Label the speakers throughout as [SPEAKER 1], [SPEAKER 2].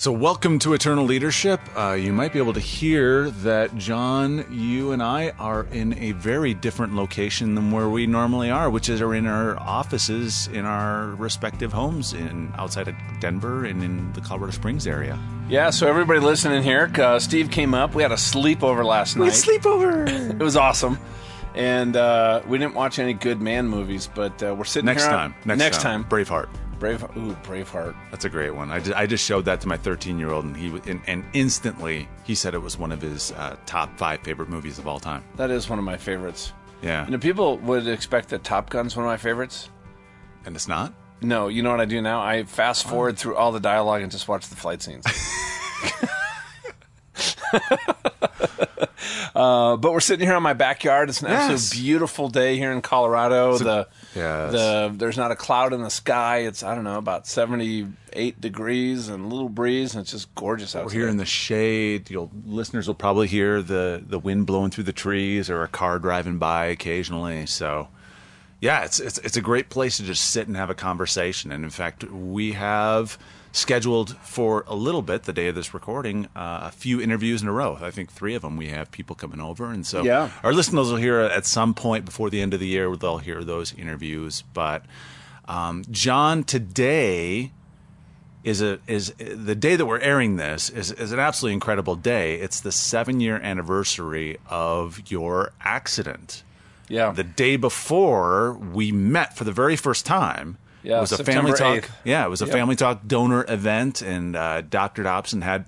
[SPEAKER 1] So, welcome to Eternal Leadership. Uh, you might be able to hear that John, you and I are in a very different location than where we normally are, which is in our offices in our respective homes in outside of Denver and in the Colorado Springs area.
[SPEAKER 2] Yeah, so everybody listening here, uh, Steve came up. We had a sleepover last night.
[SPEAKER 1] sleepover.
[SPEAKER 2] It was awesome. And uh, we didn't watch any good man movies, but uh, we're sitting
[SPEAKER 1] Next time. Next,
[SPEAKER 2] time.
[SPEAKER 1] Braveheart.
[SPEAKER 2] Brave, ooh, Braveheart.
[SPEAKER 1] That's a great one. I just, I just showed that to my 13 year old, and he and, and instantly he said it was one of his uh, top five favorite movies of all time.
[SPEAKER 2] That is one of my favorites.
[SPEAKER 1] Yeah,
[SPEAKER 2] You know, people would expect that Top Gun's one of my favorites.
[SPEAKER 1] and it's not.
[SPEAKER 2] No, you know what I do now? I fast forward through all the dialogue and just watch the flight scenes. uh, but we're sitting here on my backyard. It's an
[SPEAKER 1] Yes.
[SPEAKER 2] absolute beautiful day here in Colorado. the
[SPEAKER 1] yes.
[SPEAKER 2] the there's not a cloud in the sky. It's I don't know about 78 degrees and a little breeze, and it's just gorgeous out
[SPEAKER 1] We're here in the shade. You'll listeners will probably hear the the wind blowing through the trees or a car driving by occasionally. So, yeah, it's it's it's a great place to just sit and have a conversation. And in fact, we have scheduled for a little bit the day of this recording uh, a few interviews in a row. I think three of them. We have people coming over, and so
[SPEAKER 2] Yeah.
[SPEAKER 1] our listeners will hear at some point before the end of the year. They'll hear those interviews. But um, John today is a is the day that we're airing this is is an absolutely incredible day. It's the seven year anniversary of your accident.
[SPEAKER 2] yeah.
[SPEAKER 1] The day before we met for the very first time.
[SPEAKER 2] Yeah,
[SPEAKER 1] it was a
[SPEAKER 2] September
[SPEAKER 1] family talk. Yeah, it was a
[SPEAKER 2] Yep.
[SPEAKER 1] family talk donor event, and uh, Dr. Dobson had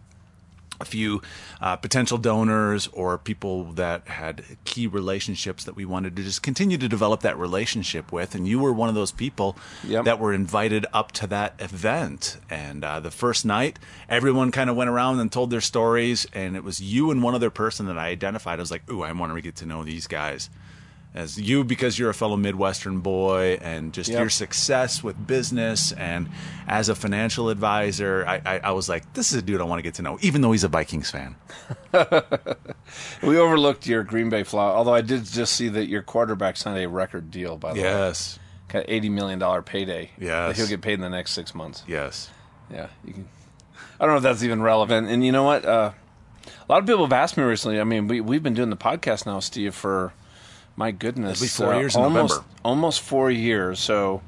[SPEAKER 1] a few uh, potential donors or people that had key relationships that we wanted to just continue to develop that relationship with. And you were one of those people
[SPEAKER 2] Yep.
[SPEAKER 1] that were invited up to that event. And uh, the first night, everyone kind of went around and told their stories. And it was you and one other person that I identified. I was like, ooh, I want to get to know these guys. As you, because you're a fellow Midwestern boy, and just
[SPEAKER 2] Yep.
[SPEAKER 1] your success with business and as a financial advisor, I, I, I was like, this is a dude I want to get to know, even though he's a Vikings fan.
[SPEAKER 2] we overlooked your Green Bay flaw, although I did just see that your quarterback signed a record deal. By the way,
[SPEAKER 1] Yes,
[SPEAKER 2] got 80 million dollar payday.
[SPEAKER 1] Yes.
[SPEAKER 2] he'll get paid in the next six months.
[SPEAKER 1] yes.
[SPEAKER 2] Yeah, you can. I don't know if that's even relevant. And you know what? Uh, a lot of people have asked me recently. I mean, we we've been doing the podcast now, Steve, for my goodness,
[SPEAKER 1] It'll be four
[SPEAKER 2] uh,
[SPEAKER 1] years in
[SPEAKER 2] almost
[SPEAKER 1] November.
[SPEAKER 2] almost four years. So,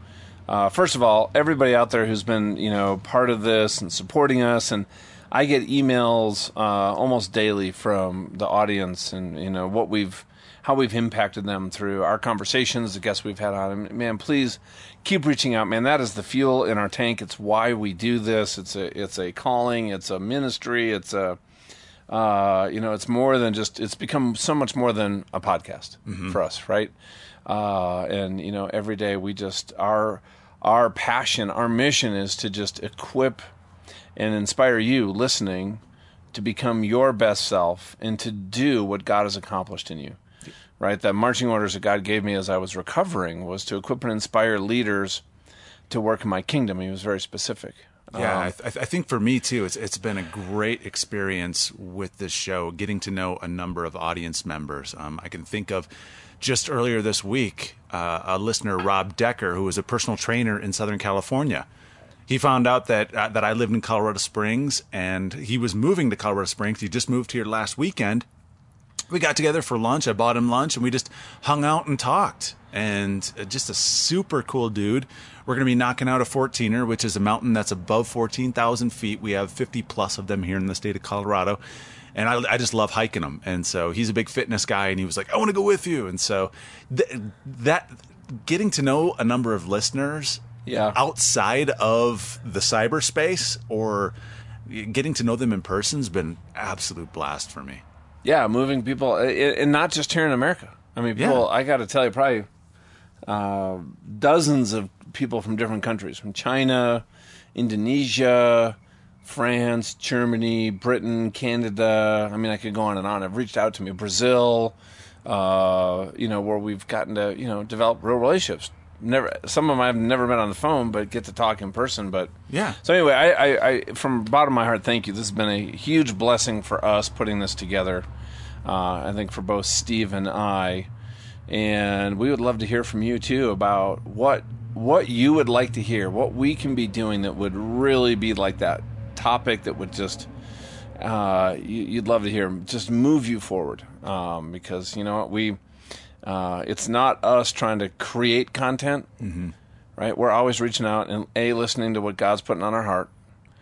[SPEAKER 2] uh, first of all, everybody out there who's been you know part of this and supporting us, and I get emails uh, almost daily from the audience, and you know what we've how we've impacted them through our conversations, the guests we've had on. Man, please keep reaching out, man. That is the fuel in our tank. It's why we do this. It's a it's a calling. It's a ministry. It's a uh, you know, it's more than just. It's become so much more than a podcast for us, right? Uh, and you know, every day we just our our passion, our mission is to just equip and inspire you listening to become your best self and to do what God has accomplished in you. Right? The marching orders that God gave me as I was recovering was to equip and inspire leaders to work in my kingdom. He was very specific.
[SPEAKER 1] Yeah,
[SPEAKER 2] Um,
[SPEAKER 1] I, th- I think for me too, it's it's been a great experience with this show, getting to know a number of audience members. Um, I can think of just earlier this week, uh, a listener, Rob Decker, who is a personal trainer in Southern California. He found out that uh, that I lived in Colorado Springs, and he was moving to Colorado Springs. He just moved here last weekend, we got together for lunch. I bought him lunch and we just hung out and talked. And uh, just a super cool dude. We're going to be knocking out a 14er, which is a mountain that's above 14,000 feet. We have 50 plus of them here in the state of Colorado. And I, I just love hiking them. And so he's a big fitness guy and he was like, I want to go with you. And so th- that getting to know a number of listeners
[SPEAKER 2] Yeah.
[SPEAKER 1] outside of the cyberspace or getting to know them in person has been absolute blast for me.
[SPEAKER 2] Yeah, moving people, i- and not just here in America. I mean, people.
[SPEAKER 1] Yeah.
[SPEAKER 2] I got to tell you, probably uh, dozens of people from different countries, from China, Indonesia, France, Germany, Britain, Canada. I mean, I could go on and on. I've reached out to me, Brazil. Uh, you know, where we've gotten to you know develop real relationships. Never, some of them I've never met on the phone, but get to talk in person. But
[SPEAKER 1] Yeah.
[SPEAKER 2] so anyway, I, I, I from the bottom of my heart, thank you. This has been a huge blessing for us putting this together. Uh, I think for both Steve and I, and we would love to hear from you too about what what you would like to hear, what we can be doing that would really be like that topic that would just uh, you, you'd love to hear just move you forward um, because you know what we uh, it's not us trying to create content
[SPEAKER 1] Mm-hmm.
[SPEAKER 2] right we're always reaching out and a listening to what god's putting on our heart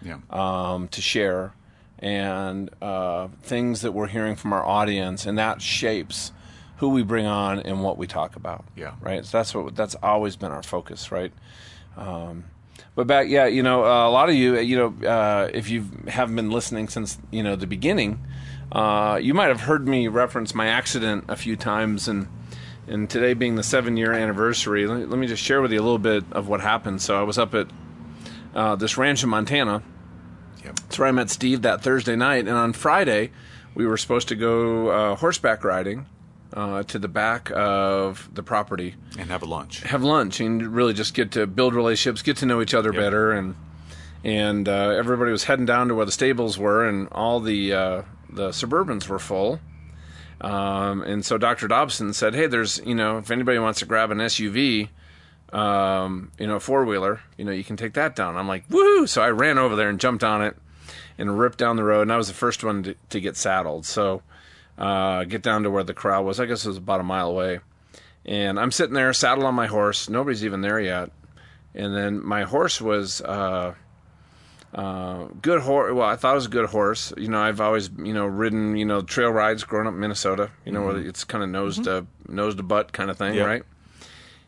[SPEAKER 1] Yeah.
[SPEAKER 2] um, to share and uh, things that we're hearing from our audience and that shapes who we bring on and what we talk about
[SPEAKER 1] Yeah.
[SPEAKER 2] right so that's what that's always been our focus right um, but back, yeah, you know, uh, a lot of you, you know, uh, if you haven't been listening since you know the beginning, uh, you might have heard me reference my accident a few times, and and today being the seven year anniversary, let me, let me just share with you a little bit of what happened. So I was up at uh, this ranch in Montana.
[SPEAKER 1] Yep.
[SPEAKER 2] That's where I met Steve that Thursday night, and on Friday we were supposed to go uh, horseback riding uh, to the back of the property
[SPEAKER 1] And have a lunch.
[SPEAKER 2] have lunch and really just get to build relationships, get to know each other better, and and uh, everybody was heading down to where the stables were, and all the uh, the Suburbans were full. Um, and so Dr. Dobson said, "Hey, there's you know if anybody wants to grab an SUV, um, you know, a four wheeler, you know, you can take that down." I'm like, "Woo!" So I ran over there and jumped on it and ripped down the road, and I was the first one to, to get saddled. So uh, get down to where the crowd was. I guess it was about a mile away. And I'm sitting there, saddled on my horse. Nobody's even there yet. And then my horse was uh, uh, good horse. Well, I thought it was a good horse. You know, I've always you know ridden you know trail rides growing up in Minnesota. You know, where it's kind of nose to nose to butt kind of thing, right?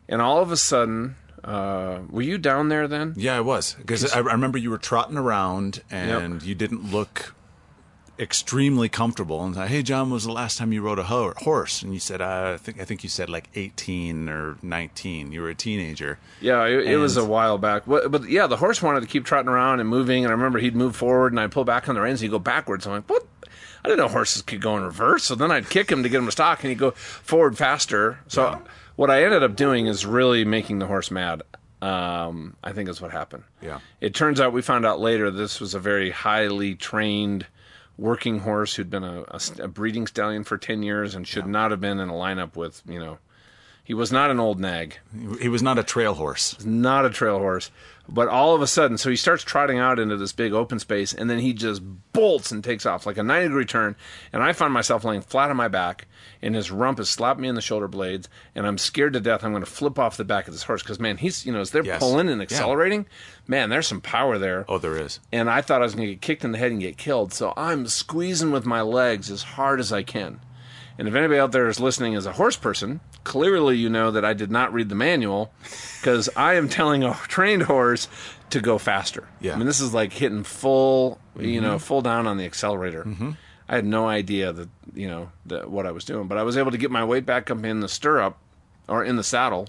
[SPEAKER 2] And all of a sudden, uh, were you down there then?
[SPEAKER 1] Yeah, I was because I, I remember you were trotting around and you didn't look extremely comfortable. And I, hey, John, when was the last time you rode a ho- horse? And you said, I think I think you said like eighteen or nineteen. You were a teenager.
[SPEAKER 2] Yeah, it, it was a while back. But, but yeah, the horse wanted to keep trotting around and moving. And I remember he'd move forward, and I'd pull back on the reins, and he'd go backwards. I'm like, what? I didn't know horses could go in reverse. So then I'd kick him to get him to stop, and he'd go forward faster. So what I ended up doing is really making the horse mad. Um, I think is what happened.
[SPEAKER 1] Yeah.
[SPEAKER 2] It turns out we found out later this was a very highly trained working horse who'd been a, a a breeding stallion for 10 years and should not have been in a lineup with, you know, he was not an old nag
[SPEAKER 1] He was not a trail horse.
[SPEAKER 2] not a trail horse. But all of a sudden, so he starts trotting out into this big open space, and then he just bolts and takes off like a 90 degree turn. And I find myself laying flat on my back, and his rump has slapped me in the shoulder blades, and I'm scared to death I'm going to flip off the back of this horse because, man, he's, you know, as they're
[SPEAKER 1] Yes.
[SPEAKER 2] pulling and
[SPEAKER 1] Yeah.
[SPEAKER 2] accelerating, man, there's some power there.
[SPEAKER 1] Oh, there is.
[SPEAKER 2] And I thought I was going to get kicked in the head and get killed. So I'm squeezing with my legs as hard as I can. And if anybody out there is listening as a horse person, clearly you know that I did not read the manual because I am telling a trained horse to go faster.
[SPEAKER 1] Yeah.
[SPEAKER 2] I mean, this is like hitting full, you know, mm-hmm. full down on the accelerator. Mm-hmm. I had no idea that, you know, that what I was doing, but I was able to get my weight back up in the stirrup or in the saddle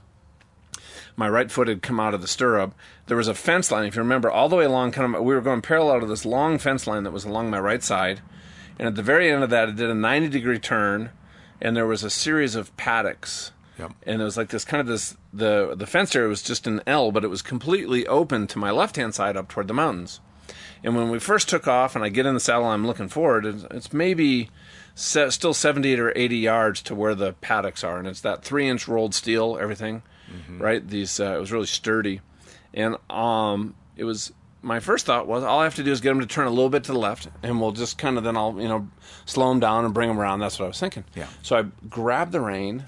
[SPEAKER 2] my right foot had come out of the stirrup. There was a fence line, if you remember, all the way along. Kind of, we were going parallel to this long fence line that was along my right side, and at the very end of that, it did a ninety degree turn, and there was a series of paddocks.
[SPEAKER 1] Yep.
[SPEAKER 2] And it was like this kind of this the the fence area was just an L, but it was completely open to my left hand side up toward the mountains. And when we first took off, and I get in the saddle, I'm looking forward. It's, it's maybe se- still 70 or 80 yards to where the paddocks are, and it's that three inch rolled steel, everything, right? These uh, it was really sturdy, and um, it was my first thought was all I have to do is get him to turn a little bit to the left, and we'll just kind of then I'll you know slow him down and bring him around. That's what I was thinking.
[SPEAKER 1] Yeah.
[SPEAKER 2] So I grab the rein,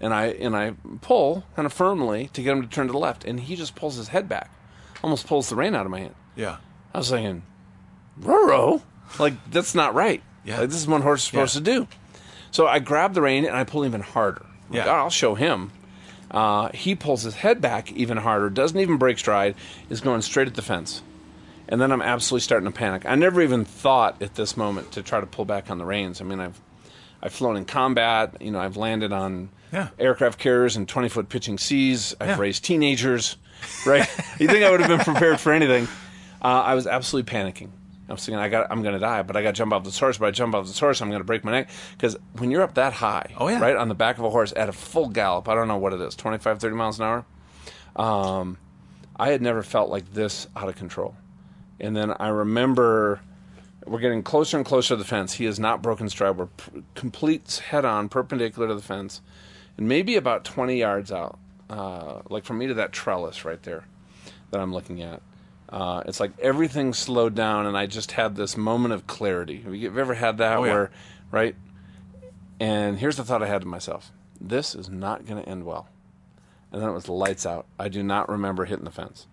[SPEAKER 2] and I and I pull kind of firmly to get him to turn to the left, and he just pulls his head back, almost pulls the rein out of my hand.
[SPEAKER 1] Yeah.
[SPEAKER 2] I was thinking, Roro, like that's not right.
[SPEAKER 1] Yeah.
[SPEAKER 2] Like, this is what horse is supposed
[SPEAKER 1] Yeah.
[SPEAKER 2] to do. So I grab the rein and I pull even harder. Like,
[SPEAKER 1] Yeah.
[SPEAKER 2] I'll show him. Uh, he pulls his head back even harder, doesn't even break stride, is going straight at the fence. And then I'm absolutely starting to panic. I never even thought at this moment to try to pull back on the reins. I mean, I've I've flown in combat. You know, I've landed on
[SPEAKER 1] Yeah.
[SPEAKER 2] aircraft carriers and 20 foot pitching seas. I've
[SPEAKER 1] Yeah.
[SPEAKER 2] raised teenagers. Right? you think I would have been prepared for anything? Uh, I was absolutely panicking. I was thinking, I got, I'm going to die, but I got to jump off this horse. But I jump off this horse, I'm going to break my neck. Because when you're up that high,
[SPEAKER 1] Oh, yeah.
[SPEAKER 2] right on the back of a horse at a full gallop, I don't know what it is, 25, 30 miles an hour. Um, I had never felt like this out of control. And then I remember we're getting closer and closer to the fence. He has not broken stride. We're p- complete head on, perpendicular to the fence, and maybe about 20 yards out, uh, like from me to that trellis right there that I'm looking at. Uh, it's like everything slowed down, and I just had this moment of clarity. Have you ever had that
[SPEAKER 1] Oh, yeah.
[SPEAKER 2] where, right? And here's the thought I had to myself: This is not going to end well. And then it was lights out. I do not remember hitting the fence.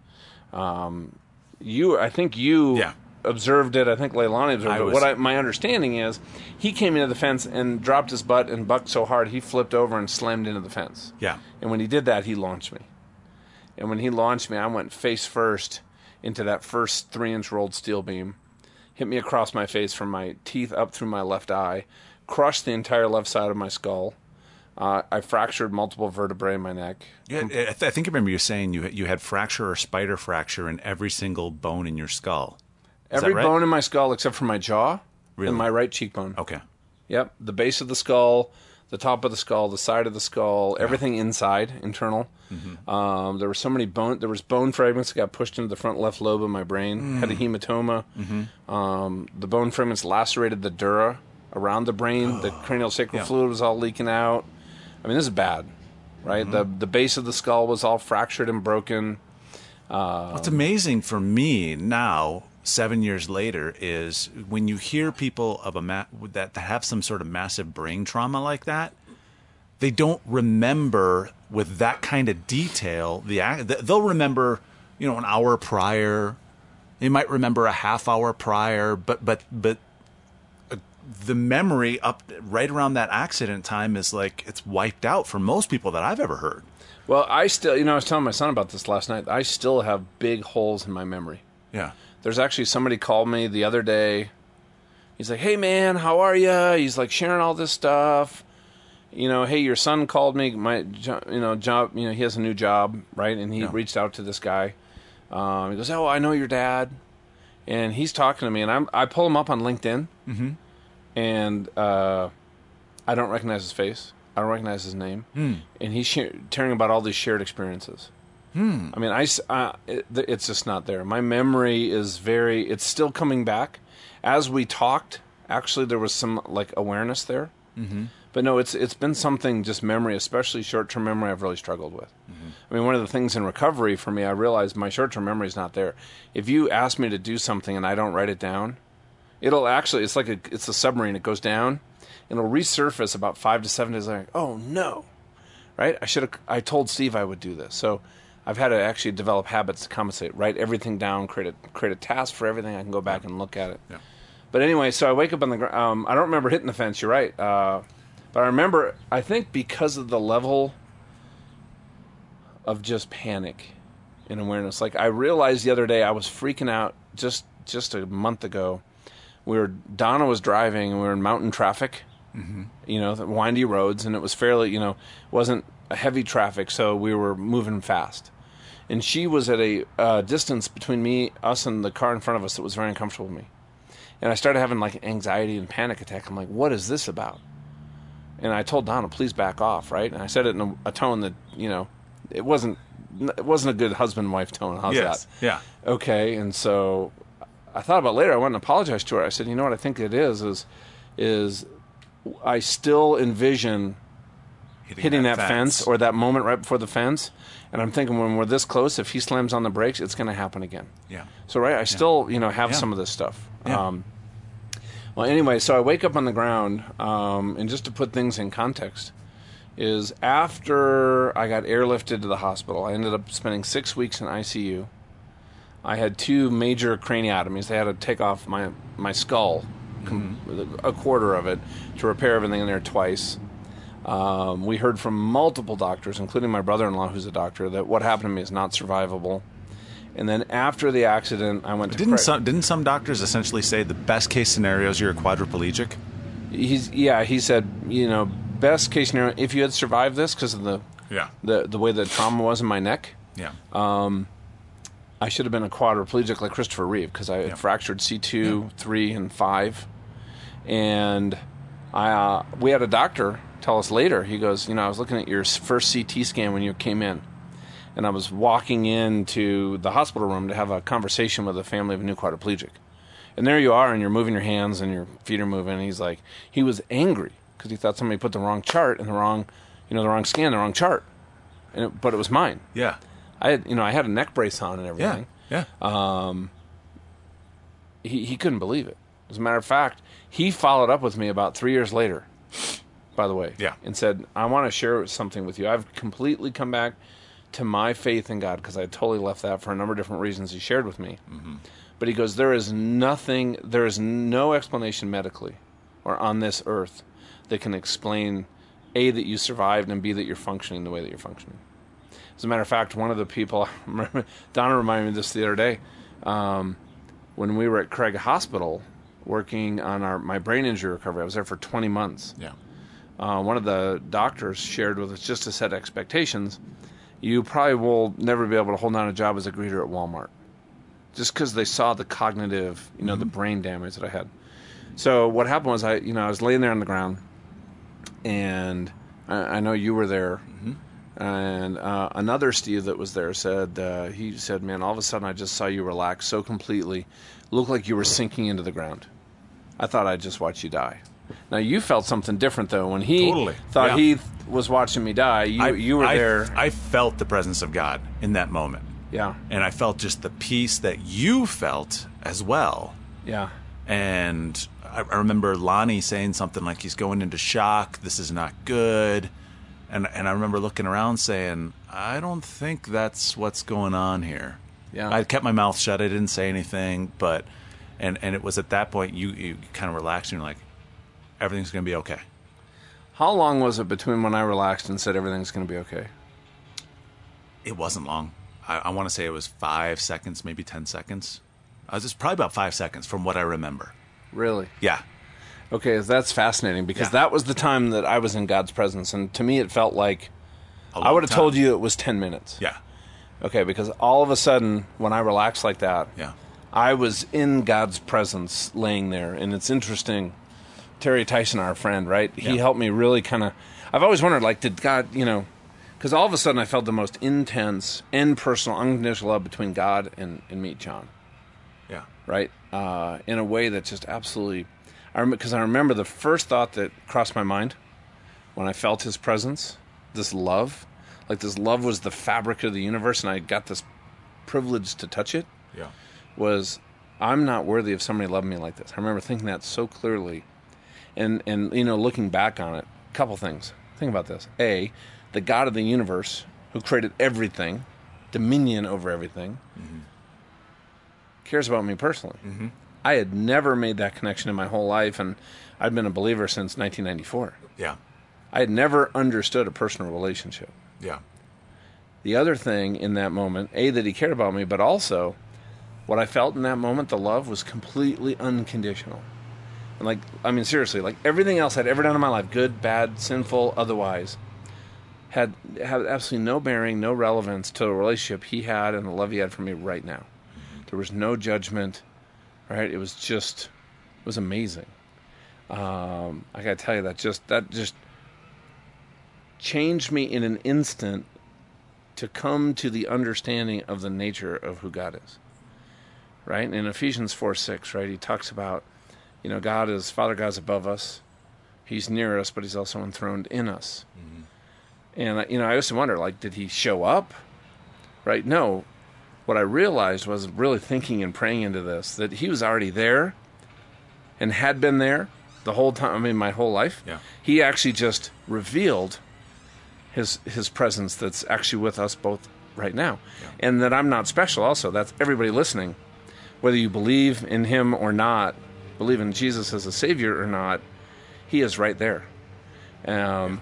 [SPEAKER 2] Um, you, I think you
[SPEAKER 1] Yeah.
[SPEAKER 2] observed it. I think Leilani observed
[SPEAKER 1] I
[SPEAKER 2] it.
[SPEAKER 1] was-
[SPEAKER 2] What I, my understanding is, he came into the fence and dropped his butt and bucked so hard he flipped over and slammed into the fence.
[SPEAKER 1] Yeah.
[SPEAKER 2] And when he did that, he launched me. And when he launched me, I went face first into that first three inch rolled steel beam, hit me across my face from my teeth up through my left eye, crushed the entire left side of my skull. Uh, I fractured multiple vertebrae in my neck.
[SPEAKER 1] Yeah, I, th- I think I remember you saying you you had fracture or spider fracture in every single bone in your skull. Is
[SPEAKER 2] Every
[SPEAKER 1] right?
[SPEAKER 2] bone in my skull except for my jaw
[SPEAKER 1] Really?
[SPEAKER 2] and my right cheekbone.
[SPEAKER 1] Okay.
[SPEAKER 2] Yep, the base of the skull, the top of the skull, the side of the skull, everything inside, internal.
[SPEAKER 1] Mm-hmm.
[SPEAKER 2] Um, there were so many bone. There was bone fragments that got pushed into the front left lobe of my brain. Had a
[SPEAKER 1] Mm.
[SPEAKER 2] hematoma.
[SPEAKER 1] Mm-hmm.
[SPEAKER 2] Um, the bone fragments lacerated the dura around the brain. the cranial sacral
[SPEAKER 1] Yeah.
[SPEAKER 2] fluid was all leaking out. I mean, this is bad, right? The
[SPEAKER 1] Mm-hmm.
[SPEAKER 2] the base of the skull was all fractured and broken.
[SPEAKER 1] What's amazing for me now, seven years later, is when you hear people of a ma- that, that have some sort of massive brain trauma like that, they don't remember with that kind of detail. The they'll remember, you know, an hour prior. They might remember a half hour prior, but but but uh, the memory up right around that accident time is like it's wiped out for most people that I've ever heard.
[SPEAKER 2] Well, I still, you know, I was telling my son about this last night. I still have big holes in my memory.
[SPEAKER 1] Yeah.
[SPEAKER 2] There's actually somebody called me the other day. He's like, "Hey man, how are you?" He's like sharing all this stuff. You know, hey, your son called me. My, you know, job. You know, he has a new job, right? And he
[SPEAKER 1] Yeah.
[SPEAKER 2] reached out to this guy. Um, he goes, "Oh, I know your dad," and he's talking to me, and I'm I pull him up on LinkedIn, mm-hmm. And uh, I don't recognize his face. I don't recognize his name, and he's sh- telling about all these shared experiences. I mean, I, uh, it, it's just not there. My memory is very, it's still coming back. As we talked, actually, there was some like awareness there. Mm-hmm. But no, it's it's been something just memory, especially short term memory. I've really struggled with. I mean, one of the things in recovery for me, I realized my short term memory is not there. If you ask me to do something and I don't write it down, it'll actually it's like a it's a submarine. It goes down, and it'll resurface about five to seven days later. Oh no, right? I should have. I told Steve I would do this. So I've had to actually develop habits to compensate. Write everything down. Create a create a task for everything. I can go back and look at it.
[SPEAKER 1] Yeah.
[SPEAKER 2] But anyway, so I wake up on the. ground. Um, I don't remember hitting the fence. You're right. Uh, but I remember. I think because of the level of just panic and awareness. Like I realized the other day, I was freaking out just just a month ago. We were Donna was driving and we were in mountain traffic you know, the windy roads, and it was fairly, you know, wasn't a heavy traffic, so we were moving fast. And she was at a uh, distance between me, us, and the car in front of us that was very uncomfortable with me. And I started having like anxiety and panic attack. I'm like, what is this about? And I told Donna, please back off, right? And I said it in a, a tone that, you know, it wasn't it wasn't a good husband wife tone. How's
[SPEAKER 1] Yes.
[SPEAKER 2] that?
[SPEAKER 1] Yeah.
[SPEAKER 2] okay and so i thought about it later i went and apologized to her i said you know what i think it is is is i still envision hitting that, fence. or that moment right before the fence and i'm thinking when we're this close if he slams on the brakes it's going to happen again
[SPEAKER 1] yeah.
[SPEAKER 2] so right i still you know have
[SPEAKER 1] Yeah.
[SPEAKER 2] some of this stuff
[SPEAKER 1] Yeah.
[SPEAKER 2] um, well anyway so i wake up on the ground um, and just to put things in context is after i got airlifted to the hospital i ended up spending six weeks in icu I had two major craniotomies. They had to take off my my skull, com- a quarter of it, to repair everything in there twice. Um, we heard from multiple doctors, including my brother-in-law, who's a doctor, that what happened to me is not survivable. And then after the accident, I went to
[SPEAKER 1] Didn't
[SPEAKER 2] cra-
[SPEAKER 1] some didn't some doctors essentially say the best case scenario is you're a quadriplegic?
[SPEAKER 2] he's yeah he said you know best case scenario if you had survived this because of the
[SPEAKER 1] Yeah.
[SPEAKER 2] the the way the trauma was in my neck
[SPEAKER 1] Yeah.
[SPEAKER 2] I should have been a quadriplegic like Christopher Reeve because I had
[SPEAKER 1] Yeah.
[SPEAKER 2] fractured C two, three, and five, and I uh, we had a doctor tell us later. He goes, you know, I was looking at your first CT scan when you came in, and I was walking into the hospital room to have a conversation with a family of a new quadriplegic, and there you are, and you're moving your hands and your feet are moving. And he's like, he was angry because he thought somebody put the wrong chart in the wrong, you know, the wrong scan, the wrong chart, and it, but it was mine.
[SPEAKER 1] yeah.
[SPEAKER 2] I had, you know, I had a neck brace on and everything.
[SPEAKER 1] Yeah. Yeah.
[SPEAKER 2] He he couldn't believe it. As a matter of fact, he followed up with me about three years later. By the way,
[SPEAKER 1] Yeah.
[SPEAKER 2] and said, "I want to share something with you. I've completely come back to my faith in God because I totally left that for a number of different reasons." He shared with me, mm-hmm. but he goes, "There is nothing. There is no explanation medically, or on this earth, that can explain a that you survived and b that you're functioning the way that you're functioning." As a matter of fact, one of the people, Donna reminded me of this the other day, um, when we were at Craig Hospital working on our my brain injury recovery. I was there for 20 months.
[SPEAKER 1] Yeah.
[SPEAKER 2] Uh, one of the doctors shared with us just to set expectations. You probably will never be able to hold down a job as a greeter at Walmart, just because they saw the cognitive, you know, the brain damage that I had. So what happened was I, you know, I was laying there on the ground, and I, I know you were there, and uh, another Steve that was there said uh, he said, "Man, all of a sudden I just saw you relax so completely, looked like you were sinking into the ground. I thought I'd just watch you die." Now you felt something different though when he
[SPEAKER 1] Totally.
[SPEAKER 2] thought
[SPEAKER 1] Yeah.
[SPEAKER 2] he th- was watching me die. You
[SPEAKER 1] I,
[SPEAKER 2] you were
[SPEAKER 1] I-
[SPEAKER 2] there,
[SPEAKER 1] I felt the presence of God in that moment.
[SPEAKER 2] yeah,
[SPEAKER 1] And I felt just the peace that you felt as well.
[SPEAKER 2] yeah,
[SPEAKER 1] And I, I remember Lonnie saying something like he's going into shock. This is not good. And and I remember looking around saying, I don't think that's what's going on here.
[SPEAKER 2] Yeah.
[SPEAKER 1] I kept my mouth shut. I didn't say anything. But and and it was at that point you you kind of relaxed and you're like, everything's gonna be okay.
[SPEAKER 2] How long was it between when I relaxed and said everything's going to be okay?
[SPEAKER 1] It wasn't long. I, I want to say it was five seconds, maybe ten seconds. I was just probably about five seconds from what I remember.
[SPEAKER 2] Really?
[SPEAKER 1] Yeah.
[SPEAKER 2] Okay, that's fascinating because
[SPEAKER 1] Yeah.
[SPEAKER 2] that was the time that I was in God's presence, and to me it felt like I would have
[SPEAKER 1] time.
[SPEAKER 2] told you it was ten minutes.
[SPEAKER 1] Yeah.
[SPEAKER 2] Okay, because all of a sudden when I relaxed like that,
[SPEAKER 1] Yeah.
[SPEAKER 2] I was in God's presence laying there. And it's interesting. Terry Tyson, our friend, right? He
[SPEAKER 1] Yeah.
[SPEAKER 2] helped me really kind of. I've always wondered, like, did God, you know, because all of a sudden I felt the most intense and personal, unconditional love between God and, and me, John,
[SPEAKER 1] Yeah.
[SPEAKER 2] right? Uh, in a way that just absolutely. I Because I remember the first thought that crossed my mind when I felt his presence, this love. Like, this love was the fabric of the universe, and I got this privilege to touch it
[SPEAKER 1] Yeah.
[SPEAKER 2] was I'm not worthy of somebody loving me like this. I remember thinking that so clearly. And and you know, looking back on it, a couple things. Think about this. A, the God of the universe who created everything, dominion over everything, mm-hmm. cares about me personally. Mm-hmm. I had never made that connection in my whole life and I'd been a believer since 1994.
[SPEAKER 1] Yeah.
[SPEAKER 2] I had never understood a personal relationship.
[SPEAKER 1] Yeah.
[SPEAKER 2] The other thing in that moment, A, that he cared about me, but also what I felt in that moment, the love was completely unconditional. And like, I mean, seriously, like everything else I'd ever done in my life, good, bad, sinful, otherwise, had had absolutely no bearing, no relevance to the relationship he had and the love he had for me right now. There was no judgment, right? It was just, it was amazing. Um, I gotta tell you that just that just changed me in an instant to come to the understanding of the nature of who God is. Right? In Ephesians 4 6, right, he talks about, you know, God is, Father God's above us. He's near us, but he's also enthroned in us. And, you know, I to wonder, like, did he show up? Right? No. What I realized was really thinking and praying into this that he was already there and had been there the whole time, I mean, my whole life.
[SPEAKER 1] Yeah.
[SPEAKER 2] He actually just revealed his his presence that's actually with us both right now. And that i'm not special also. That's everybody listening. Whether you believe in him or not believe in jesus as a savior or not he is right there. Um,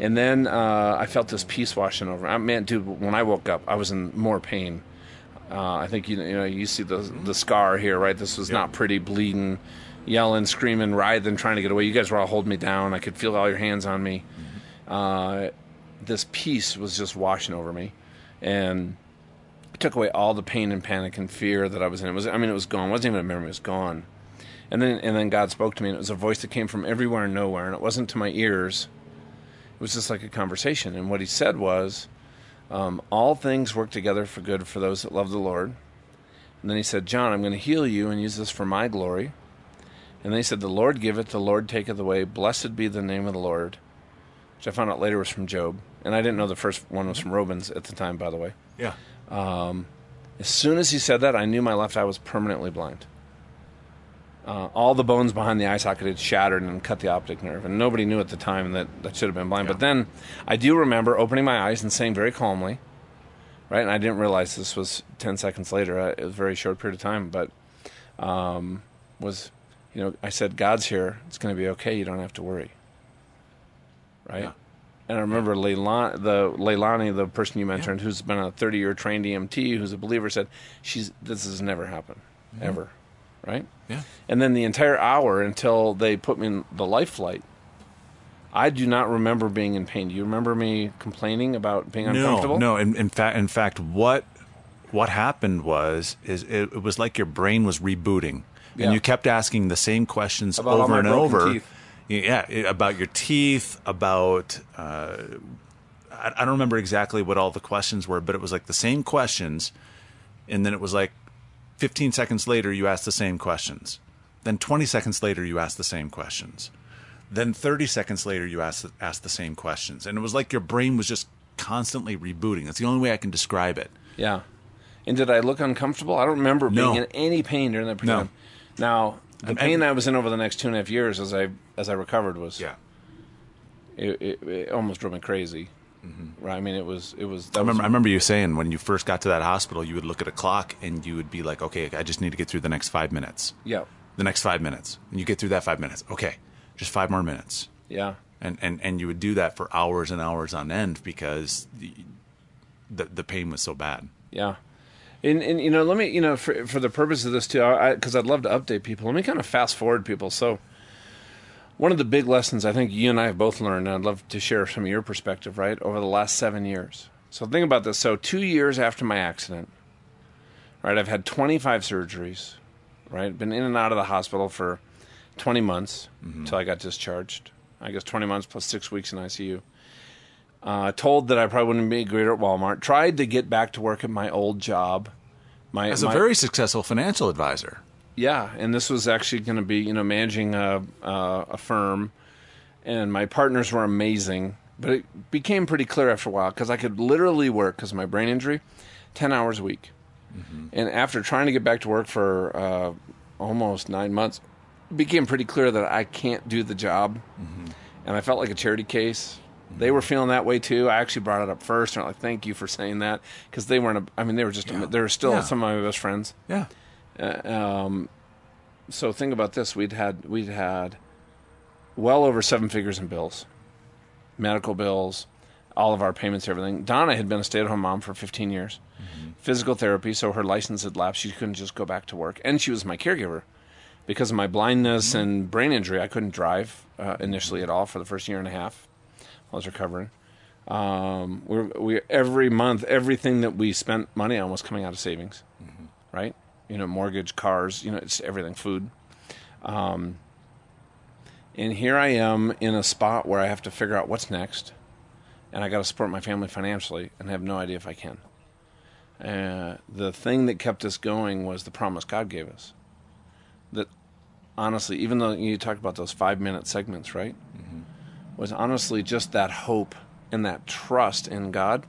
[SPEAKER 2] and then uh, i felt this peace washing over. I, man dude when i woke up i was in more pain uh, i think you, you know you see the the scar here right this was not pretty bleeding yelling screaming writhing trying to get away you guys were all holding me down i could feel all your hands on me uh, this peace was just washing over me, and it took away all the pain and panic and fear that I was in. It was, I mean, it was gone. It wasn't even a memory; it was gone. And then, and then God spoke to me, and it was a voice that came from everywhere and nowhere, and it wasn't to my ears. It was just like a conversation. And what He said was, um, "All things work together for good for those that love the Lord." And then He said, "John, I'm going to heal you and use this for My glory." And then He said, "The Lord giveth, the Lord taketh away. Blessed be the name of the Lord." Which I found out later was from Job. And I didn't know the first one was from Romans at the time, by the way.
[SPEAKER 1] Yeah.
[SPEAKER 2] And As soon as he said that, I knew my left eye was permanently blind. Uh, all the bones behind the eye socket had shattered and cut the optic nerve, and nobody knew at the time that that should have been blind. But then, I do remember opening my eyes and saying very calmly, right? And I didn't realize this was ten seconds later. Uh, it was a very short period of time, but um, was you know I said, "God's here. It's going to be okay. You don't have to worry." Right.
[SPEAKER 1] Yeah.
[SPEAKER 2] And I remember Leilani, the Leilani, the person you mentioned, who's been a 30 year trained EMT, who's a believer, said, "She's this has never happened, ever." Right.
[SPEAKER 1] Yeah.
[SPEAKER 2] And then the entire hour until they put me in the life flight, I do not remember being in pain. Do you remember me complaining about being uncomfortable?
[SPEAKER 1] No, no. In, in fact, in fact, what what happened was is it, it was like your brain was rebooting,
[SPEAKER 2] Yeah.
[SPEAKER 1] and you kept asking the same questions
[SPEAKER 2] About
[SPEAKER 1] over and over.
[SPEAKER 2] teeth.
[SPEAKER 1] Yeah, about your teeth, about uh, I, I don't remember exactly what all the questions were, but it was like the same questions, and then it was like 15 seconds later you asked the same questions, then 20 seconds later you asked the same questions. Then 30 seconds later, you asked asked the same questions, and it was like your brain was just constantly rebooting. That's the only way I can describe it.
[SPEAKER 2] Yeah. And did I look uncomfortable? I don't remember being
[SPEAKER 1] No.
[SPEAKER 2] in any pain during that period.
[SPEAKER 1] No.
[SPEAKER 2] Now, the pain
[SPEAKER 1] and-
[SPEAKER 2] I was in over the next two and a half years as I as I recovered was it, it, it almost drove me crazy. Right? I mean, it was it was. That
[SPEAKER 1] Mm-hmm. I remember, I remember you saying when you first got to that hospital, you would look at a clock and you would be like, "Okay, I just need to get through the next five minutes.
[SPEAKER 2] yeah,
[SPEAKER 1] The next five minutes." And you get through that five minutes. Okay, just five more minutes.
[SPEAKER 2] yeah,
[SPEAKER 1] And and and you would do that for hours and hours on end because the the, the pain was so bad.
[SPEAKER 2] yeah. And, and you know, let me you know for for the purpose of this too, because I'd love to update people. Let me kind of fast forward people. So. One of the big lessons I think you and I have both learned, and I'd love to share some of your perspective, right, over the last seven years. So think about this. So, two years after my accident, right, I've had 25 surgeries, right, been in and out of the hospital for 20 months until I got discharged. I guess 20 months plus six weeks in ICU. Uh, told that I probably wouldn't be great at Walmart. Tried to get back to work at my old job. My,
[SPEAKER 1] As a
[SPEAKER 2] my-
[SPEAKER 1] very successful financial advisor.
[SPEAKER 2] Yeah, and this was actually going to be, you know, managing a, a, a firm, and my partners were amazing. But it became pretty clear after a while because I could literally work because of my brain injury, ten hours a week. Mm-hmm. And after trying to get back to work for uh, almost nine months, it became pretty clear that I can't do the job, mm-hmm. and I felt like a charity case. Mm-hmm. They were feeling that way too. I actually brought it up first, and I'm like, "Thank you for saying that," because they weren't. A, I mean, they were just.
[SPEAKER 1] Yeah.
[SPEAKER 2] They were still
[SPEAKER 1] Yeah.
[SPEAKER 2] some of my best friends
[SPEAKER 1] Yeah.
[SPEAKER 2] Uh, um, so think about this. We'd had we'd had well over seven figures in bills medical bills all of our payments everything. Donna had been a stay-at-home mom for 15 years. Mm-hmm. Physical therapy so her license had lapsed. She couldn't just go back to work. And she was my caregiver. Because of my blindness mm-hmm. and brain injury i couldn't drive uh, initially at all for the first year and a half while i was recovering. Um, we're, we every month everything that we spent money on was coming out of savings. Mm-hmm. Right? You know, mortgage, cars, you know, it's everything, food. Um, and here I am in a spot where I have to figure out what's next, and I got to support my family financially, and have no idea if I can. Uh, the thing that kept us going was the promise God gave us. That honestly, even though you talked about those five minute segments, right? Was honestly just that hope and that trust in God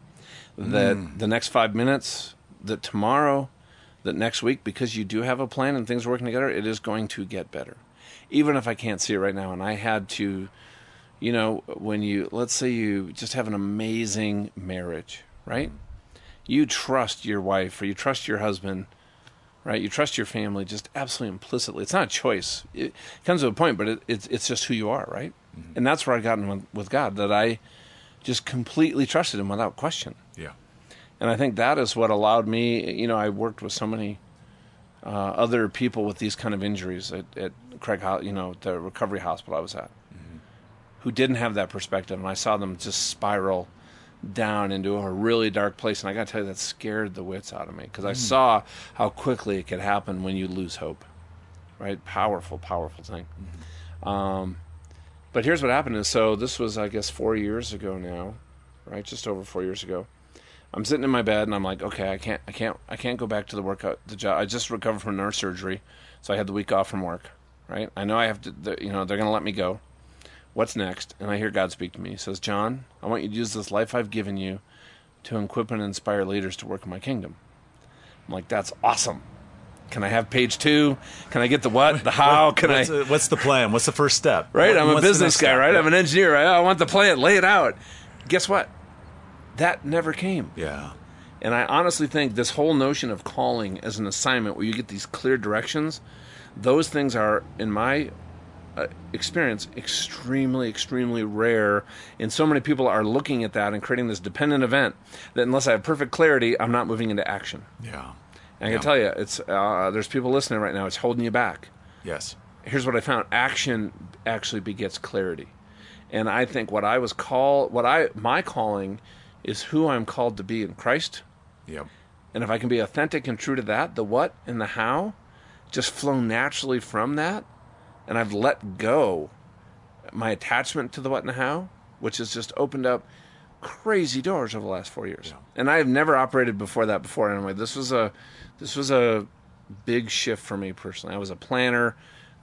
[SPEAKER 2] that the next five minutes, that tomorrow, that next week, because you do have a plan and things are working together, it is going to get better. Even if I can't see it right now. And I had to, you know, when you, let's say you just have an amazing marriage, right? You trust your wife or you trust your husband, right? You trust your family just absolutely implicitly. It's not a choice. It comes to a point, but it, it's, it's just who you are, right? Mm-hmm. And that's where I got in with, with God, that I just completely trusted Him without question. And I think that is what allowed me. You know, I worked with so many uh, other people with these kind of injuries at, at Craig, you know, the recovery hospital I was at, who didn't have that perspective, and I saw them just spiral down into a really dark place. And I got to tell you, that scared the wits out of me because I saw how quickly it could happen when you lose hope. Right, powerful, powerful thing. Um, but here's what happened: is so this was, I guess, four years ago now, right? Just over four years ago. I'm sitting in my bed and I'm like, okay, I can't, I can't, I can't go back to the workout, the job. I just recovered from nerve surgery, so I had the week off from work. Right? I know I have to, the, you know, they're going to let me go. What's next? And I hear God speak to me. He says, John, I want you to use this life I've given you to equip and inspire leaders to work in my kingdom. I'm like, that's awesome. Can I have page two? Can I get the what, the how? Can
[SPEAKER 1] what's,
[SPEAKER 2] I?
[SPEAKER 1] what's the plan? What's the first step?
[SPEAKER 2] right? I'm a
[SPEAKER 1] What's
[SPEAKER 2] business guy,
[SPEAKER 1] step?
[SPEAKER 2] right? I'm an engineer. Right? I want the plan, lay it out. Guess what? That never came.
[SPEAKER 1] Yeah.
[SPEAKER 2] And I honestly think this whole notion of calling as an assignment where you get these clear directions, those things are, in my uh, experience, extremely, extremely rare. And so many people are looking at that and creating this dependent event that unless I have perfect clarity, I'm not moving into action.
[SPEAKER 1] Yeah.
[SPEAKER 2] And I
[SPEAKER 1] Yeah.
[SPEAKER 2] can tell you, it's uh, there's people listening right now. It's holding you back.
[SPEAKER 1] Yes.
[SPEAKER 2] Here's what I found: action actually begets clarity. And I think what I was called, what I my calling, is who I'm called to be in Christ.
[SPEAKER 1] Yep.
[SPEAKER 2] And if I can be authentic and true to that, the what and the how just flow naturally from that. And I've let go my attachment to the what and the how, which has just opened up crazy doors over the last four years. And I have never operated before that before anyway. This was a this was a big shift for me personally. I was a planner.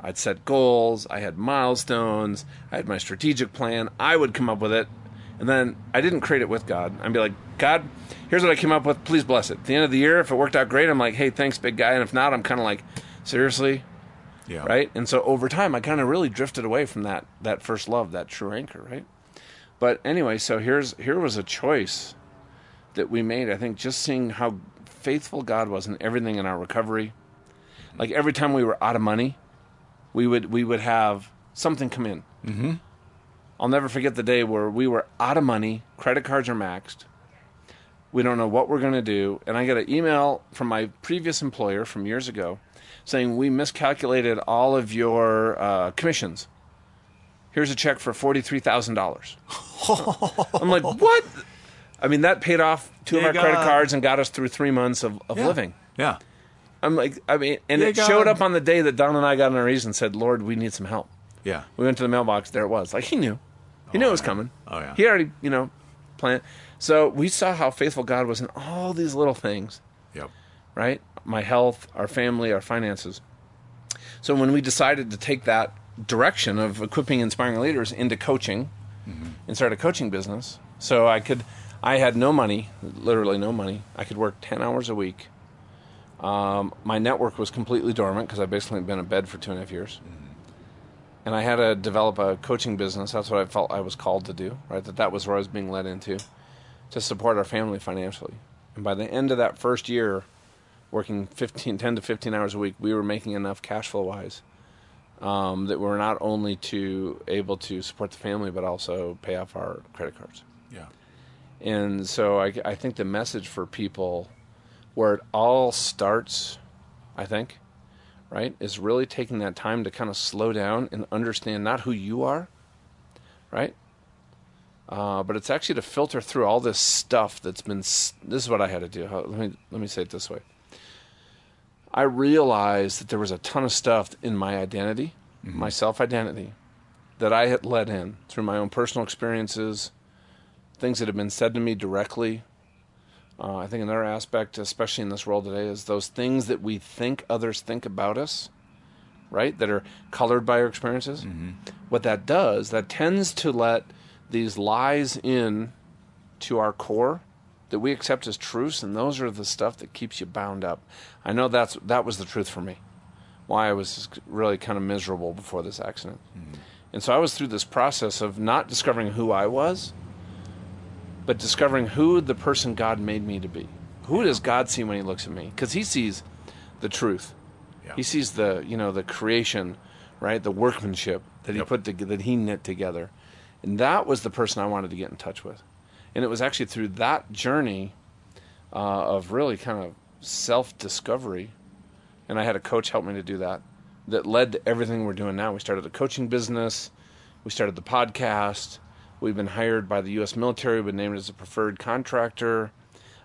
[SPEAKER 2] I'd set goals, I had milestones, I had my strategic plan. I would come up with it and then I didn't create it with God. I'd be like, God, here's what I came up with. Please bless it. At the end of the year, if it worked out great, I'm like, hey, thanks, big guy. And if not, I'm kind of like, seriously,
[SPEAKER 1] Yeah.
[SPEAKER 2] right? And so over time, I kind of really drifted away from that that first love, that true anchor, right? But anyway, so here's here was a choice that we made. I think just seeing how faithful God was in everything in our recovery. Like every time we were out of money, we would we would have something come in. Mm-hmm. I'll never forget the day where we were out of money, credit cards are maxed. We don't know what we're going to do, and I get an email from my previous employer from years ago saying we miscalculated all of your uh, commissions. Here's a check for forty three thousand dollars. I'm like, what? I mean, that paid off two of our credit cards and got us through three months of, of
[SPEAKER 1] Yeah.
[SPEAKER 2] living.
[SPEAKER 1] Yeah.
[SPEAKER 2] I'm like, I mean, and it showed up on the day that Don and I got on our knees and said, Lord, we need some help.
[SPEAKER 1] Yeah.
[SPEAKER 2] We went to the mailbox. There it was. Like he knew, he knew it was coming.
[SPEAKER 1] Oh, yeah.
[SPEAKER 2] He already, you know, planned. So we saw how faithful God was in all these little things,
[SPEAKER 1] Yep.
[SPEAKER 2] right? My health, our family, our finances. So when we decided to take that direction of equipping, inspiring leaders into coaching, and start a coaching business, so I could, I had no money, literally no money. I could work ten hours a week. Um, my network was completely dormant because I've basically been in bed for two and a half years and I had to develop a coaching business. That's what I felt I was called to do, right? That that was where I was being led into to support our family financially. And by the end of that first year, working 15, 10 to 15 hours a week, we were making enough cash flow wise um, that we were not only to able to support the family, but also pay off our credit cards.
[SPEAKER 1] Yeah.
[SPEAKER 2] And so I, I think the message for people where it all starts, I think, right, is really taking that time to kind of slow down and understand not who you are, right? Uh, but it's actually to filter through all this stuff that's been. This is what I had to do. Let me let me say it this way. I realized that there was a ton of stuff in my identity, my self identity, that I had let in through my own personal experiences, things that have been said to me directly. Uh, I think another aspect, especially in this world today, is those things that we think others think about us, right? That are colored by our experiences. What that does, that tends to let these lies in to our core that we accept as truths, and those are the stuff that keeps you bound up. I know that's that was the truth for me. Why I was really kind of miserable before this accident. And so I was through this process of not discovering who I was, but discovering who the person God made me to be. Who does God see when He looks at me? Because He sees the truth.
[SPEAKER 1] Yeah.
[SPEAKER 2] He sees the you know the creation, right? The workmanship that He
[SPEAKER 1] Yep.
[SPEAKER 2] put to, that He knit together, and that was the person I wanted to get in touch with. And it was actually through that journey uh, of really kind of self discovery, and I had a coach help me to do that. That led to everything we're doing now. We started a coaching business. We started the podcast. We've been hired by the U.S. military. We've been named as a preferred contractor.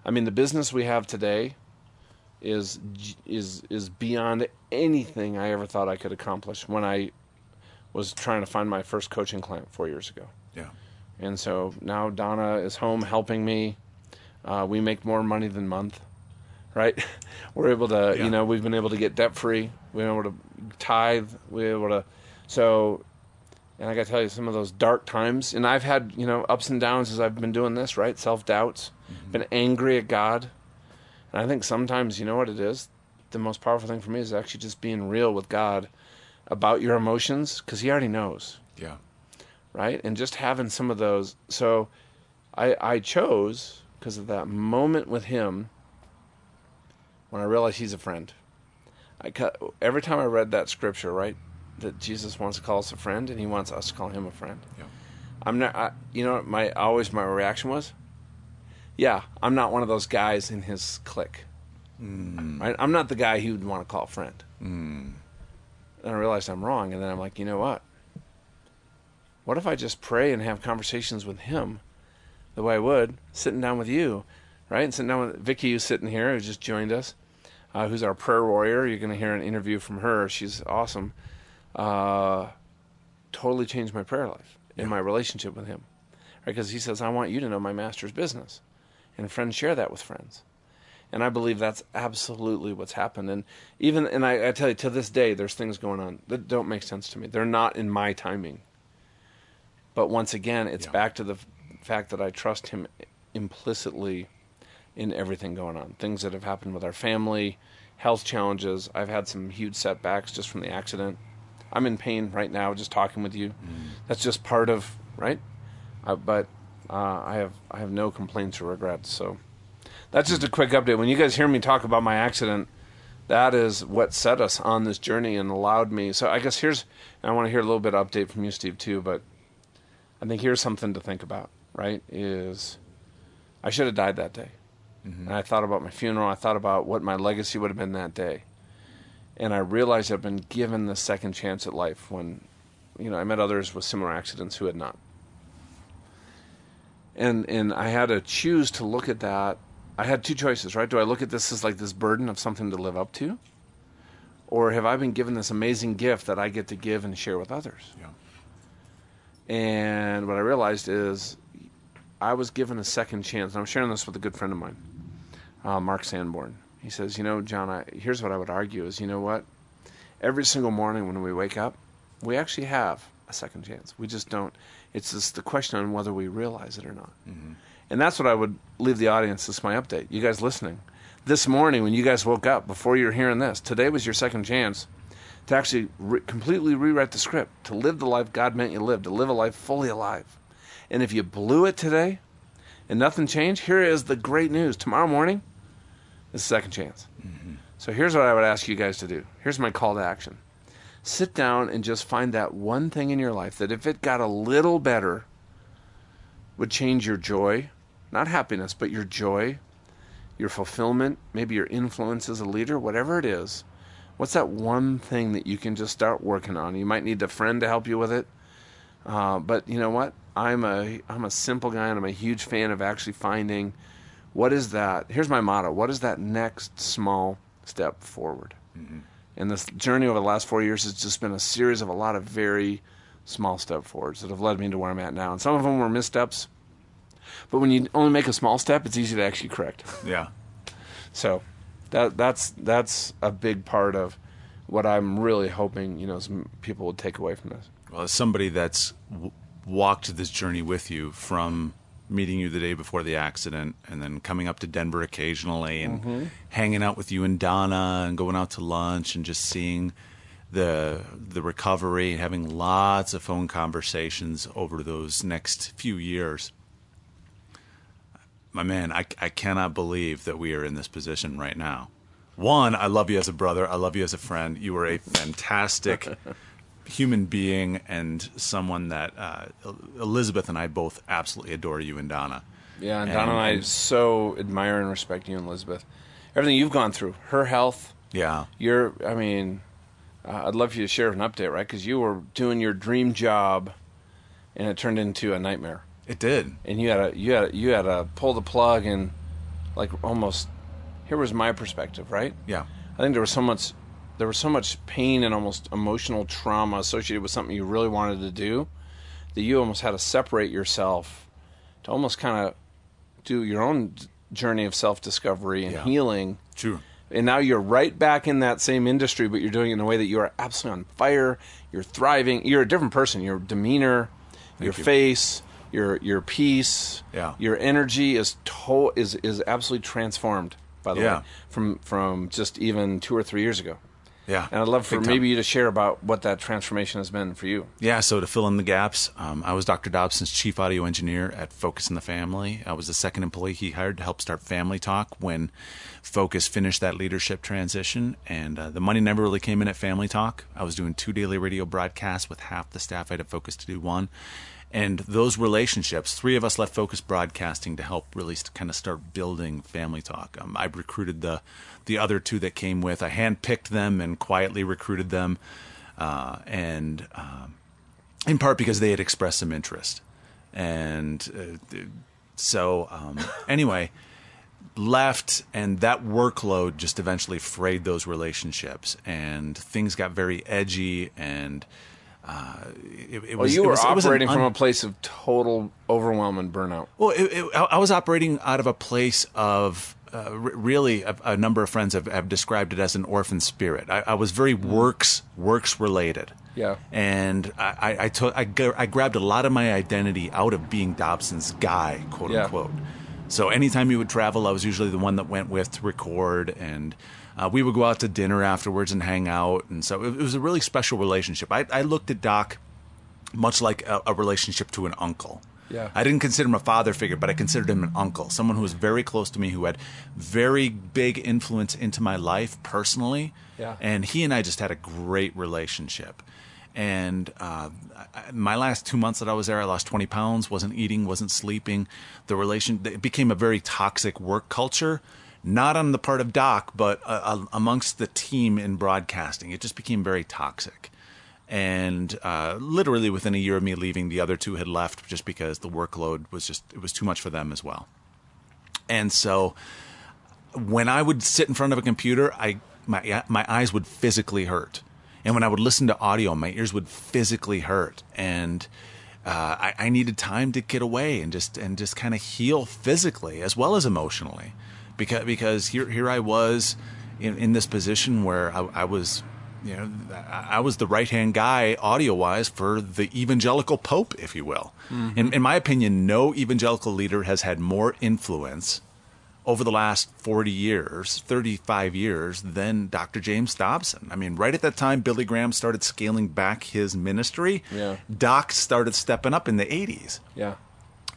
[SPEAKER 2] I mean, the business we have today is is is beyond anything I ever thought I could accomplish when I was trying to find my first coaching client four years ago.
[SPEAKER 1] Yeah.
[SPEAKER 2] And so now Donna is home helping me. Uh, we make more money than month, right? We're able to,
[SPEAKER 1] Yeah.
[SPEAKER 2] you know, we've been able to get debt free. We're able to tithe. We're able to, so, and I got to tell you, some of those dark times, and I've had, you know, ups and downs as I've been doing this, right? Self doubts, mm-hmm. been angry at God. And I think sometimes, you know what it is? The most powerful thing for me is actually just being real with God about your emotions because He already knows,
[SPEAKER 1] Yeah.
[SPEAKER 2] right? And just having some of those. So I, I chose because of that moment with Him when I realized He's a friend. I cut, every time I read that scripture, right, that Jesus wants to call us a friend and He wants us to call Him a friend.
[SPEAKER 1] Yeah.
[SPEAKER 2] I'm not. I, you know, what my always my reaction was, yeah, I'm not one of those guys in his clique. Right? I'm not the guy he would want to call a friend. And I realized I'm wrong, and then I'm like, you know what? What if I just pray and have conversations with him, the way I would sitting down with you, right? And sitting down with Vicky, who's sitting here, who just joined us, uh, who's our prayer warrior. You're going to hear an interview from her. She's awesome. Uh, totally changed my prayer life in my relationship with him. Right? Because he says, I want you to know my master's business. And friends share that with friends. And I believe that's absolutely what's happened. And even, and I, I tell you, to this day, there's things going on that don't make sense to me. They're not in my timing. But once again, it's
[SPEAKER 1] Yeah.
[SPEAKER 2] back to the f- fact that I trust him implicitly in everything going on. Things that have happened with our family, health challenges. I've had some huge setbacks just from the accident. I'm in pain right now just talking with you. That's just part of right. Uh, but uh, I have I have no complaints or regrets. So that's just a quick update. When you guys hear me talk about my accident, that is what set us on this journey and allowed me. So I guess here's and I want to hear a little bit of update from you, Steve, too. But I think here's something to think about. Right? Is I should have died that day. And I thought about my funeral. I thought about what my legacy would have been that day. And I realized I've been given the second chance at life when, you know, I met others with similar accidents who had not. And and I had to choose to look at that. I had two choices, right? Do I look at this as like this burden of something to live up to? Or have I been given this amazing gift that I get to give and share with others?
[SPEAKER 1] Yeah.
[SPEAKER 2] And what I realized is I was given a second chance. And I'm sharing this with a good friend of mine, uh, Mark Sanborn. He says, You know, John, I, here's what I would argue is, you know what? Every single morning when we wake up, we actually have a second chance. We just don't. It's just the question on whether we realize it or not. Mm-hmm. And that's what I would leave the audience. This is my update. You guys listening. This morning, when you guys woke up, before you're hearing this, today was your second chance to actually re- completely rewrite the script, to live the life God meant you live, to live a life fully alive. And if you blew it today and nothing changed, here is the great news. Tomorrow morning is a second chance. So here's what I would ask you guys to do. Here's my call to action. Sit down and just find that one thing in your life that if it got a little better would change your joy, not happiness, but your joy, your fulfillment, maybe your influence as a leader, whatever it is. What's that one thing that you can just start working on? You might need a friend to help you with it. Uh, but you know what? I'm a I'm a simple guy, and I'm a huge fan of actually finding what is that. Here's my motto: What is that next small step forward? Mm-hmm. And this journey over the last four years has just been a series of a lot of very small step forwards that have led me to where I'm at now. And some of them were missteps, but when you only make a small step, it's easy to actually correct.
[SPEAKER 1] Yeah.
[SPEAKER 2] So that that's that's a big part of what I'm really hoping you know some people would take away from this.
[SPEAKER 1] Well, as somebody that's w- walked this journey with you from meeting you the day before the accident and then coming up to Denver occasionally and mm-hmm. hanging out with you and Donna and going out to lunch and just seeing the the recovery, and having lots of phone conversations over those next few years. My man, I, I cannot believe that we are in this position right now. One, I love you as a brother. I love you as a friend. You are a fantastic human being and someone that uh, Elizabeth and I both absolutely adore you and Donna.
[SPEAKER 2] Yeah, and Donna and I so admire and respect you and Elizabeth. Everything you've gone through, her health,
[SPEAKER 1] Yeah.
[SPEAKER 2] your I mean, uh, I'd love for you to share an update, right? Because you were doing your dream job, and it turned into a nightmare.
[SPEAKER 1] It did.
[SPEAKER 2] and you had to you had you had to pull the plug and like almost here was my perspective right
[SPEAKER 1] Yeah.
[SPEAKER 2] i think there was so much there was so much pain and almost emotional trauma associated with something you really wanted to do that you almost had to separate yourself to almost kind of do your own journey of self-discovery and
[SPEAKER 1] Yeah.
[SPEAKER 2] healing
[SPEAKER 1] True.
[SPEAKER 2] and now you're right back in that same industry, but you're doing it in a way that you are absolutely on fire. You're thriving. You're a different person. Your demeanor, your
[SPEAKER 1] you.
[SPEAKER 2] face, your your peace,
[SPEAKER 1] Yeah.
[SPEAKER 2] your energy is to- is is absolutely transformed. by the
[SPEAKER 1] Yeah.
[SPEAKER 2] way, from from just even two or three years ago.
[SPEAKER 1] Yeah.
[SPEAKER 2] And I'd love for maybe you to share about what that transformation has been for you.
[SPEAKER 1] Yeah, so to fill in the gaps, um, I was Dr. Dobson's chief audio engineer at Focus on the Family. I was the second employee he hired to help start Family Talk when Focus finished that leadership transition. And uh, the money never really came in at Family Talk. I was doing two daily radio broadcasts with half the staff. I had to Focus to do one. And those relationships, three of us left Focus Broadcasting to help really kind of start building Family Talk. Um, I recruited the the other two that came with. I handpicked them and quietly recruited them, uh, and um, in part because they had expressed some interest. And uh, so, um, anyway, left, and that workload just eventually frayed those relationships, and things got very edgy, and uh, it, it
[SPEAKER 2] Well,
[SPEAKER 1] was.
[SPEAKER 2] you were
[SPEAKER 1] was- it was an
[SPEAKER 2] operating from a place of total overwhelm and burnout.
[SPEAKER 1] well, it, I I was operating out of a place of uh, r- really a, a number of friends have, have described it as an orphan spirit. I, I was very works works related.
[SPEAKER 2] Yeah.
[SPEAKER 1] and I, I, I took I, I grabbed a lot of my identity out of being Dobson's guy, quote
[SPEAKER 2] Yeah.
[SPEAKER 1] unquote. So anytime he would travel, I was usually the one that went with to record, and uh, we would go out to dinner afterwards and hang out. And so it, it was a really special relationship. I, I looked at Doc much like a, a relationship to an uncle.
[SPEAKER 2] Yeah.
[SPEAKER 1] I didn't consider him a father figure, but I considered him an uncle, someone who was very close to me, who had very big influence into my life personally.
[SPEAKER 2] Yeah.
[SPEAKER 1] And he and I just had a great relationship. And uh, I- my last two months that I was there, I lost 20 pounds, wasn't eating, wasn't sleeping. The relation, it became a very toxic work culture, not on the part of Doc, but uh, uh, amongst the team in broadcasting. It just became very toxic and uh, literally within a year of me leaving, the other two had left just because the workload was just it was too much for them as well. And so, when I would sit in front of a computer, I my my eyes would physically hurt, and when I would listen to audio, my ears would physically hurt, and uh, I, I needed time to get away and just and just kind of heal physically as well as emotionally, because because here here I was in, in this position where I, I was you know, I was the right hand guy audio wise for the evangelical pope, if you will. Mm-hmm. In, in my opinion, no evangelical leader has had more influence over the last 40 years, 35 years, than Dr. James Dobson. I mean, right at that time, Billy Graham started scaling back his ministry.
[SPEAKER 2] Yeah.
[SPEAKER 1] Doc started stepping up in the 80s.
[SPEAKER 2] Yeah.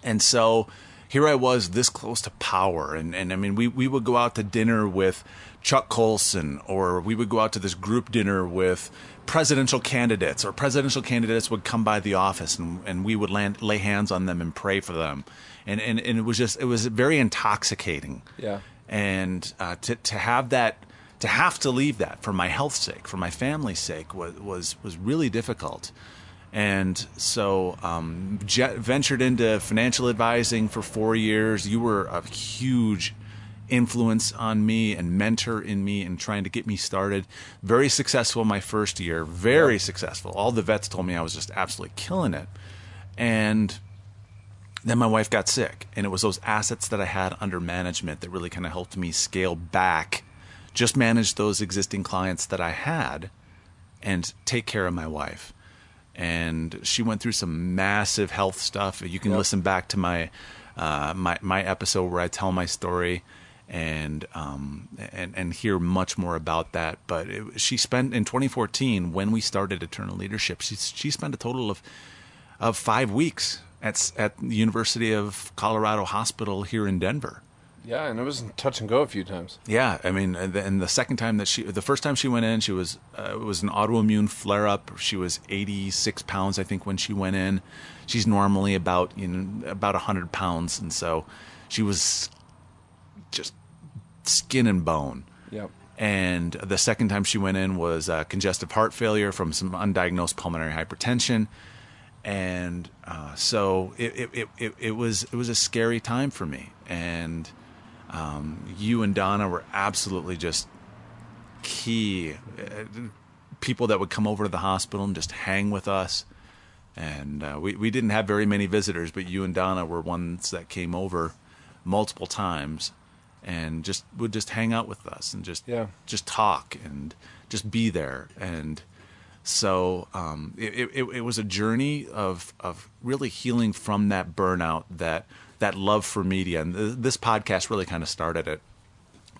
[SPEAKER 1] And so here I was this close to power. And, and I mean, we, we would go out to dinner with Chuck Colson, or we would go out to this group dinner with presidential candidates, or presidential candidates would come by the office and, and we would land, lay hands on them and pray for them. And, and, and it was just, it was very intoxicating.
[SPEAKER 2] Yeah.
[SPEAKER 1] And uh, to, to have that, to have to leave that for my health's sake, for my family's sake, was, was, was really difficult. And so, um, jet, ventured into financial advising for four years. You were a huge influence on me and mentor in me and trying to get me started. Very successful my first year. Very successful. All the vets told me I was just absolutely killing it. And then my wife got sick, and it was those assets that I had under management that really kind of helped me scale back, just manage those existing clients that I had, and take care of my wife. And she went through some massive health stuff. You can
[SPEAKER 2] Yep.
[SPEAKER 1] listen back to my uh, my my episode where I tell my story and um, and and hear much more about that. But it, she spent in 2014 when we started Eternal Leadership. She she spent a total of of five weeks at at the University of Colorado Hospital here in Denver.
[SPEAKER 2] Yeah, and it was touch and go a few times.
[SPEAKER 1] Yeah, I mean, and the, and the second time that she, the first time she went in, she was uh, it was an autoimmune flare up. She was 86 pounds, I think, when she went in. She's normally about you know about 100 pounds, and so she was just skin and bone.
[SPEAKER 2] Yep.
[SPEAKER 1] And the second time she went in was uh, congestive heart failure from some undiagnosed pulmonary hypertension, and uh, so it, it, it, it, it was it was a scary time for me. And um, you and Donna were absolutely just key uh, people that would come over to the hospital and just hang with us. And uh, we we didn't have very many visitors, but you and Donna were ones that came over multiple times and just would just hang out with us and just
[SPEAKER 2] Yeah.
[SPEAKER 1] just talk and just be there and so um, it, it, it was a journey of of really healing from that burnout that that love for media and th- this podcast really kind of started it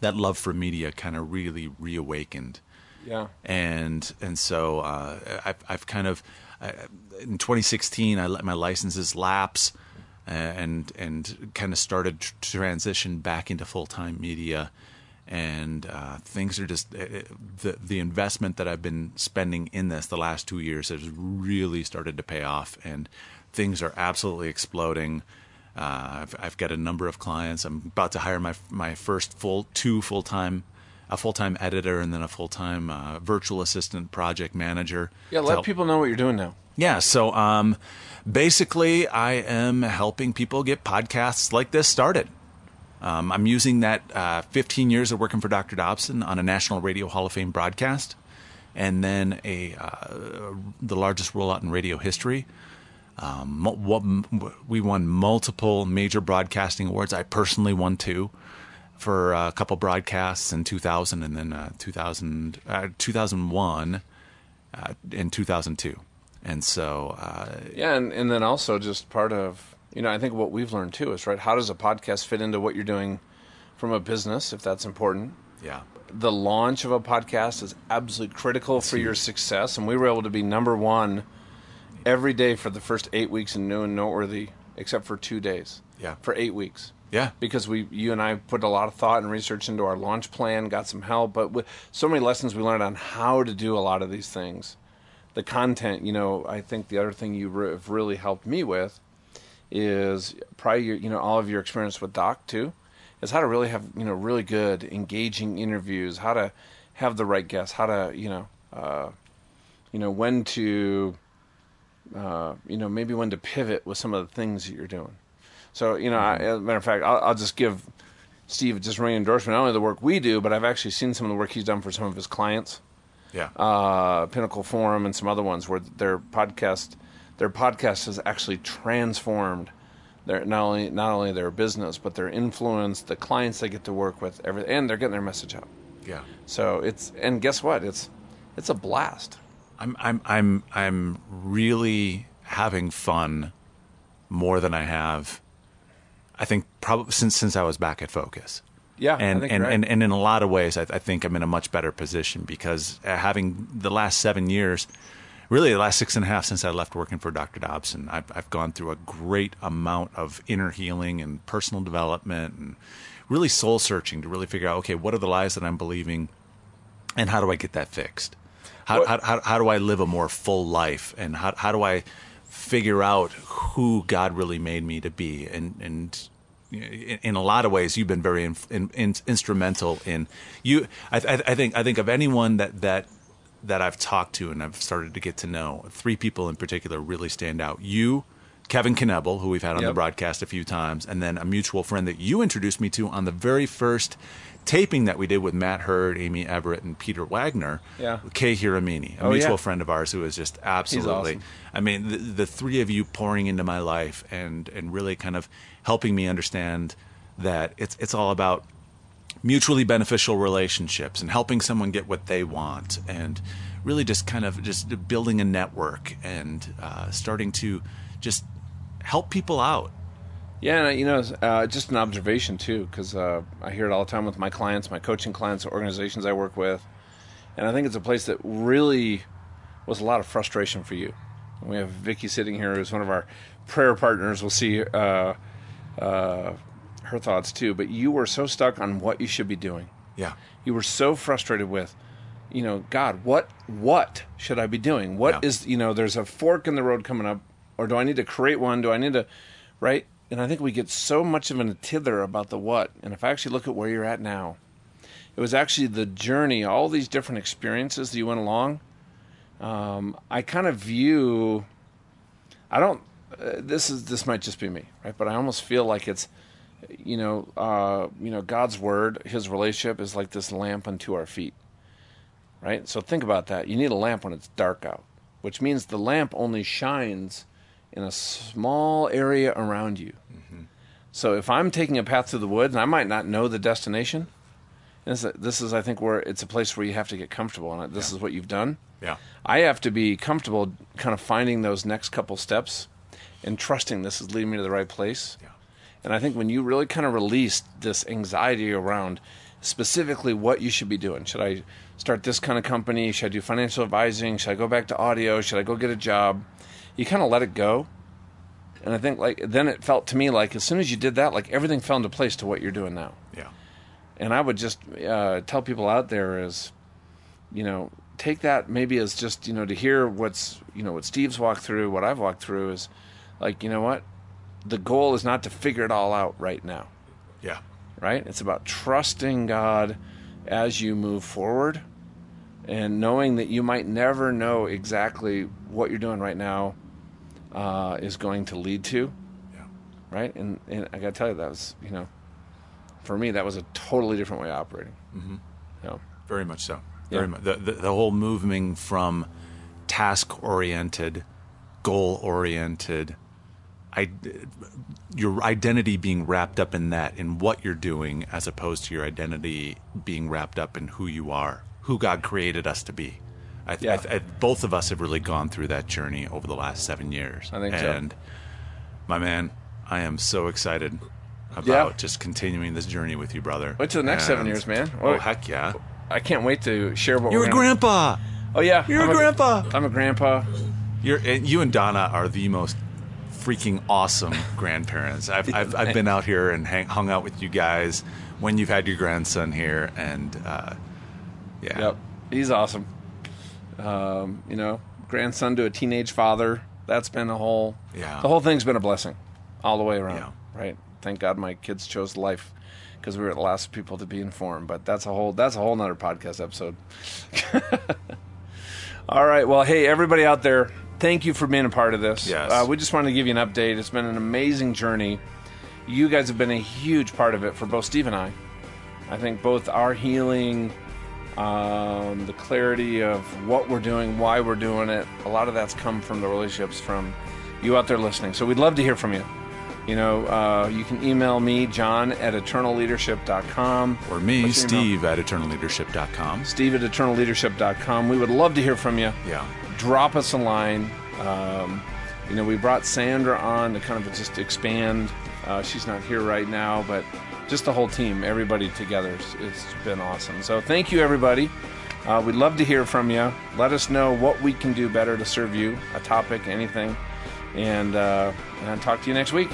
[SPEAKER 1] that love for media kind of really reawakened.
[SPEAKER 2] Yeah.
[SPEAKER 1] and and so uh, I've I've kind of I, in 2016 I let my licenses lapse and and kind of started to transition back into full time media, and uh, things are just it, the the investment that I've been spending in this the last two years has really started to pay off, and things are absolutely exploding. Uh, I've, I've got a number of clients. I'm about to hire my my first full two full time a full time editor and then a full time uh, virtual assistant project manager.
[SPEAKER 2] Yeah, let
[SPEAKER 1] help-
[SPEAKER 2] people know what you're doing now.
[SPEAKER 1] Yeah, so um, basically, I am helping people get podcasts like this started. Um, I'm using that uh, 15 years of working for Dr. Dobson on a National Radio Hall of Fame broadcast, and then a uh, the largest rollout in radio history. Um, what- we won multiple major broadcasting awards. I personally won two for a couple broadcasts in 2000 and then uh, 2000, uh, 2001 uh, and 2002. And so, uh,
[SPEAKER 2] Yeah, and, and then also just part of you know I think what we've learned too is right. How does a podcast fit into what you're doing from a business, if that's important?
[SPEAKER 1] yeah,
[SPEAKER 2] The launch of a podcast is absolutely critical for your success, and we were able to be number one every day for the first eight weeks in new and noteworthy, except for two days.
[SPEAKER 1] Yeah.
[SPEAKER 2] for eight weeks.
[SPEAKER 1] yeah,
[SPEAKER 2] because we you and I put a lot of thought and research into our launch plan, got some help, but with so many lessons we learned on how to do a lot of these things. The content, you know, I think the other thing you re- have really helped me with is probably your, you know all of your experience with Doc too, is how to really have you know really good engaging interviews, how to have the right guests, how to you know uh, you know when to uh, you know maybe when to pivot with some of the things that you're doing. So you know, I, as a matter of fact, I'll, I'll just give Steve just ringing endorsement not only the work we do, but I've actually seen some of the work he's done for some of his clients,
[SPEAKER 1] yeah,
[SPEAKER 2] uh, Pinnacle Forum and some other ones where their podcast, their podcast has actually transformed their not only not only their business but their influence, the clients they get to work with, everything, and they're getting their message out.
[SPEAKER 1] yeah.
[SPEAKER 2] So it's and guess what? It's it's a blast.
[SPEAKER 1] I'm, I'm, I'm, I'm really having fun more than I have. I think probably since since I was back at Focus.
[SPEAKER 2] Yeah, I
[SPEAKER 1] and
[SPEAKER 2] think
[SPEAKER 1] and,
[SPEAKER 2] right.
[SPEAKER 1] and and in a lot of ways, I, I think I'm in a much better position because uh, having the last seven years, really the last six and a half since I left working for Dr. Dobson, I've I've gone through a great amount of inner healing and personal development and really soul searching to really figure out okay, what are the lies that I'm believing, and how do I get that fixed? How how, how, how do I live a more full life, and how how do I figure out who God really made me to be, and and in, in a lot of ways, you've been very in, in, in, instrumental in you. I, I, I think I think of anyone that that that I've talked to and I've started to get to know. Three people in particular really stand out. You, Kevin Knebel, who we've had on the broadcast a few times, and then a mutual friend that you introduced me to on the very first taping that we did with Matt Hurd, Amy Everett, and Peter Wagner.
[SPEAKER 2] Yeah.
[SPEAKER 1] Kay Hiramine, a
[SPEAKER 2] Oh,
[SPEAKER 1] mutual
[SPEAKER 2] yeah.
[SPEAKER 1] friend of ours who is just absolutely.
[SPEAKER 2] awesome.
[SPEAKER 1] I mean, the, the three of you pouring into my life and and really kind of helping me understand that it's it's all about mutually beneficial relationships and helping someone get what they want and really just kind of just building a network and uh, starting to just help people out.
[SPEAKER 2] Yeah, and, you know, uh, just an observation too, because uh, I hear it all the time with my clients, my coaching clients, organizations I work with, and I think it's a place that really was a lot of frustration for you. We have Vicky sitting here, who's one of our prayer partners. We'll see uh, uh, her thoughts too. But you were so stuck on what you should be doing.
[SPEAKER 1] Yeah.
[SPEAKER 2] You were so frustrated with, you know, God, what what should I be doing? What
[SPEAKER 1] Yeah.
[SPEAKER 2] is you know, there's a fork in the road coming up, or do I need to create one? Do I need to, right? And I think we get so much of a tither about the what. And if I actually look at where you're at now, it was actually the journey, all these different experiences that you went along. Um, I kind of view. I don't. Uh, this is this might just be me, right? But I almost feel like it's, you know, uh, you know, God's word, His relationship is like this lamp unto our feet, right? So think about that. You need a lamp when it's dark out, which means the lamp only shines in a small area around you. So if I'm taking a path through the woods and I might not know the destination, this is, this is I think where it's a place where you have to get comfortable, and this is what you've done.
[SPEAKER 1] Yeah.
[SPEAKER 2] I have to be comfortable kind of finding those next couple steps and trusting this is leading me to the right place.
[SPEAKER 1] Yeah.
[SPEAKER 2] And I think when you really kind of released this anxiety around specifically what you should be doing. Should I start this kind of company? Should I do financial advising? Should I go back to audio? Should I go get a job? You kind of let it go. And I think like then it felt to me like as soon as you did that, like everything fell into place to what you're doing now.
[SPEAKER 1] Yeah.
[SPEAKER 2] And I would just uh, tell people out there is, you know, take that maybe as just you know to hear what's you know what Steve's walked through, what I've walked through is like you know what, the goal is not to figure it all out right now
[SPEAKER 1] Yeah.
[SPEAKER 2] right? It's about trusting God as you move forward and knowing that you might never know exactly what you're doing right now uh, is going to lead to,
[SPEAKER 1] Yeah.
[SPEAKER 2] right? And, and I got to tell you, that was, you know, for me, that was a totally different way of operating. Mm-hmm.
[SPEAKER 1] Very much so. Very
[SPEAKER 2] Yeah.
[SPEAKER 1] much. The, the, the whole moving from task oriented, goal oriented, I, your identity being wrapped up in that, in what you're doing, as opposed to your identity being wrapped up in who you are, who God created us to be. I, th-
[SPEAKER 2] Yeah.
[SPEAKER 1] I, th- I, both of us have really gone through that journey over the last seven years.
[SPEAKER 2] I think so.
[SPEAKER 1] and my man, I am so excited about
[SPEAKER 2] Yeah.
[SPEAKER 1] just continuing this journey with you, brother.
[SPEAKER 2] Wait till the next seven years, man.
[SPEAKER 1] Oh,
[SPEAKER 2] Oh,
[SPEAKER 1] heck yeah.
[SPEAKER 2] I can't wait to share what
[SPEAKER 1] You're a
[SPEAKER 2] gonna-
[SPEAKER 1] grandpa.
[SPEAKER 2] Oh, yeah.
[SPEAKER 1] You're
[SPEAKER 2] I'm
[SPEAKER 1] a grandpa.
[SPEAKER 2] I'm a grandpa.
[SPEAKER 1] You're and you and Donna are the most freaking awesome grandparents. I've I've, I've been out here and hang, hung out with you guys when you've had your grandson here, and uh, yeah,
[SPEAKER 2] Yep, he's awesome. Um, you know, grandson to a teenage father. That's been a whole.
[SPEAKER 1] Yeah.
[SPEAKER 2] The whole thing's been a blessing, all the way around.
[SPEAKER 1] Yeah.
[SPEAKER 2] Right. Thank God my kids chose life because we were the last people to be informed. But that's a whole. That's a whole nother podcast episode. all right. Well, hey, everybody out there, thank you for being a part of this.
[SPEAKER 1] Yes.
[SPEAKER 2] Uh, we just wanted to give you an update. It's been an amazing journey. You guys have been a huge part of it for both Steve and I. I think both our healing, um, the clarity of what we're doing, why we're doing it, a lot of that's come from the relationships from you out there listening. So we'd love to hear from you. You know, uh, you can email me, John at eternalleadership.com.
[SPEAKER 1] or me,
[SPEAKER 2] What's your email?
[SPEAKER 1] Steve at eternalleadership.com.
[SPEAKER 2] Steve at eternalleadership.com. We would love to hear from you.
[SPEAKER 1] Yeah,
[SPEAKER 2] Drop us a line. Um, you know, we brought Sandra on to kind of just expand. Uh, she's not here right now, but just the whole team, everybody together, it's, it's been awesome. So thank you, everybody. Uh, we'd love to hear from you. Let us know what we can do better to serve you, a topic, anything, and uh, and talk to you next week.